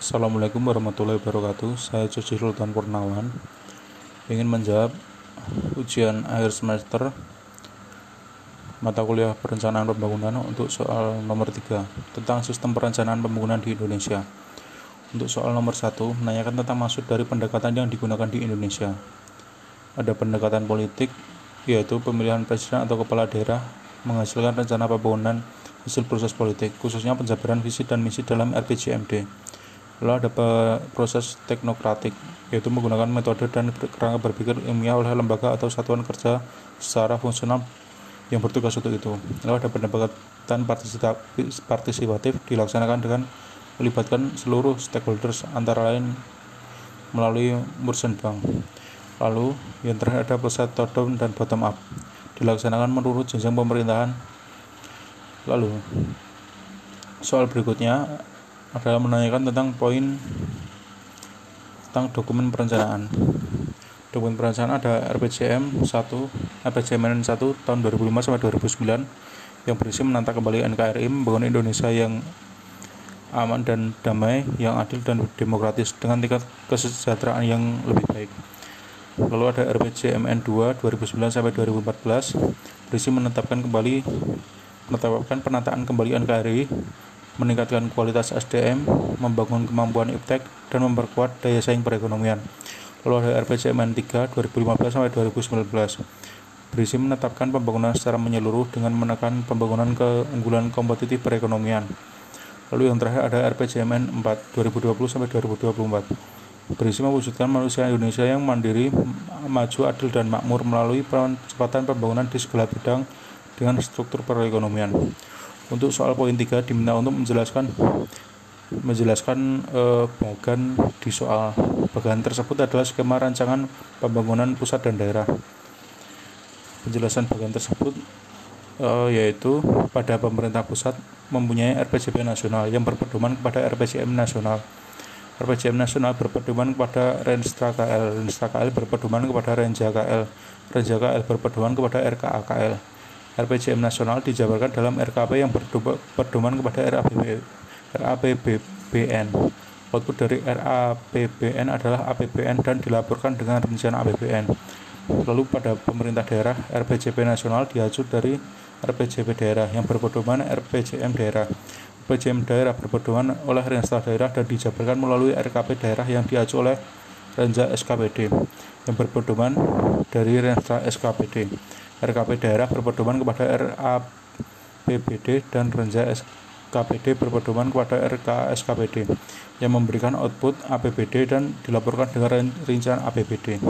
Assalamualaikum warahmatullahi wabarakatuh. Saya Cuci Sultan Purnawan. Ingin menjawab ujian akhir semester mata kuliah perencanaan pembangunan untuk soal nomor 3 tentang sistem perencanaan pembangunan di Indonesia. Untuk soal nomor 1 menanyakan tentang maksud dari pendekatan yang digunakan di Indonesia. Ada pendekatan politik yaitu pemilihan presiden atau kepala daerah menghasilkan rencana pembangunan hasil proses politik, khususnya penjabaran visi dan misi dalam RPJMD Lalu ada proses teknokratik, yaitu menggunakan metode dan kerangka berpikir ilmiah oleh lembaga atau satuan kerja secara fungsional yang bertugas untuk itu. Lalu ada pendekatan partisipatif dilaksanakan dengan melibatkan seluruh stakeholders antara lain melalui Mursenbang. Lalu yang terakhir ada proses top down dan bottom up dilaksanakan menurut jenjang pemerintahan. Lalu soal berikutnya adalah menanyakan tentang poin tentang dokumen perencanaan. Dokumen perencanaan ada RPJM 1, RPJMN 1 tahun 2005 sampai 2009 yang berisi menata kembali NKRI membangun Indonesia yang aman dan damai, yang adil dan demokratis dengan tingkat kesejahteraan yang lebih baik. Lalu ada RPJMN 2 2009 sampai 2014 berisi menetapkan kembali menetapkan penataan kembali NKRI meningkatkan kualitas SDM, membangun kemampuan iptek, dan memperkuat daya saing perekonomian. Lalu ada RPJMN 3 2015 sampai 2019 berisi menetapkan pembangunan secara menyeluruh dengan menekan pembangunan keunggulan kompetitif perekonomian. Lalu yang terakhir ada RPJMN 4 2020 sampai 2024 berisi mewujudkan manusia Indonesia yang mandiri, maju, adil, dan makmur melalui percepatan pembangunan di segala bidang dengan struktur perekonomian. Untuk soal poin 3 diminta untuk menjelaskan menjelaskan eh, bagan di soal bagan tersebut adalah skema rancangan pembangunan pusat dan daerah. Penjelasan bagan tersebut eh, yaitu pada pemerintah pusat mempunyai RPJP nasional yang berpedoman kepada RPJM nasional. RPJM nasional berpedoman kepada Renstra KL, Renstra KL berpedoman kepada Renja KL, Renja KL berpedoman kepada RKA KL. RPJM nasional dijabarkan dalam RKP yang berdoman kepada RAPB, RAPBN. Output dari RAPBN adalah APBN dan dilaporkan dengan rencana APBN. Lalu pada pemerintah daerah, RPJP nasional diacu dari RPJP daerah yang berpedoman RPJM daerah. RPJM daerah berpedoman oleh Renstra daerah dan dijabarkan melalui RKP daerah yang diacu oleh Renja SKPD yang berpedoman dari Renstra SKPD. RKP daerah berpedoman kepada RAPBD dan Renja SKPD berpedoman kepada RK SKPD yang memberikan output APBD dan dilaporkan dengan rincian APBD.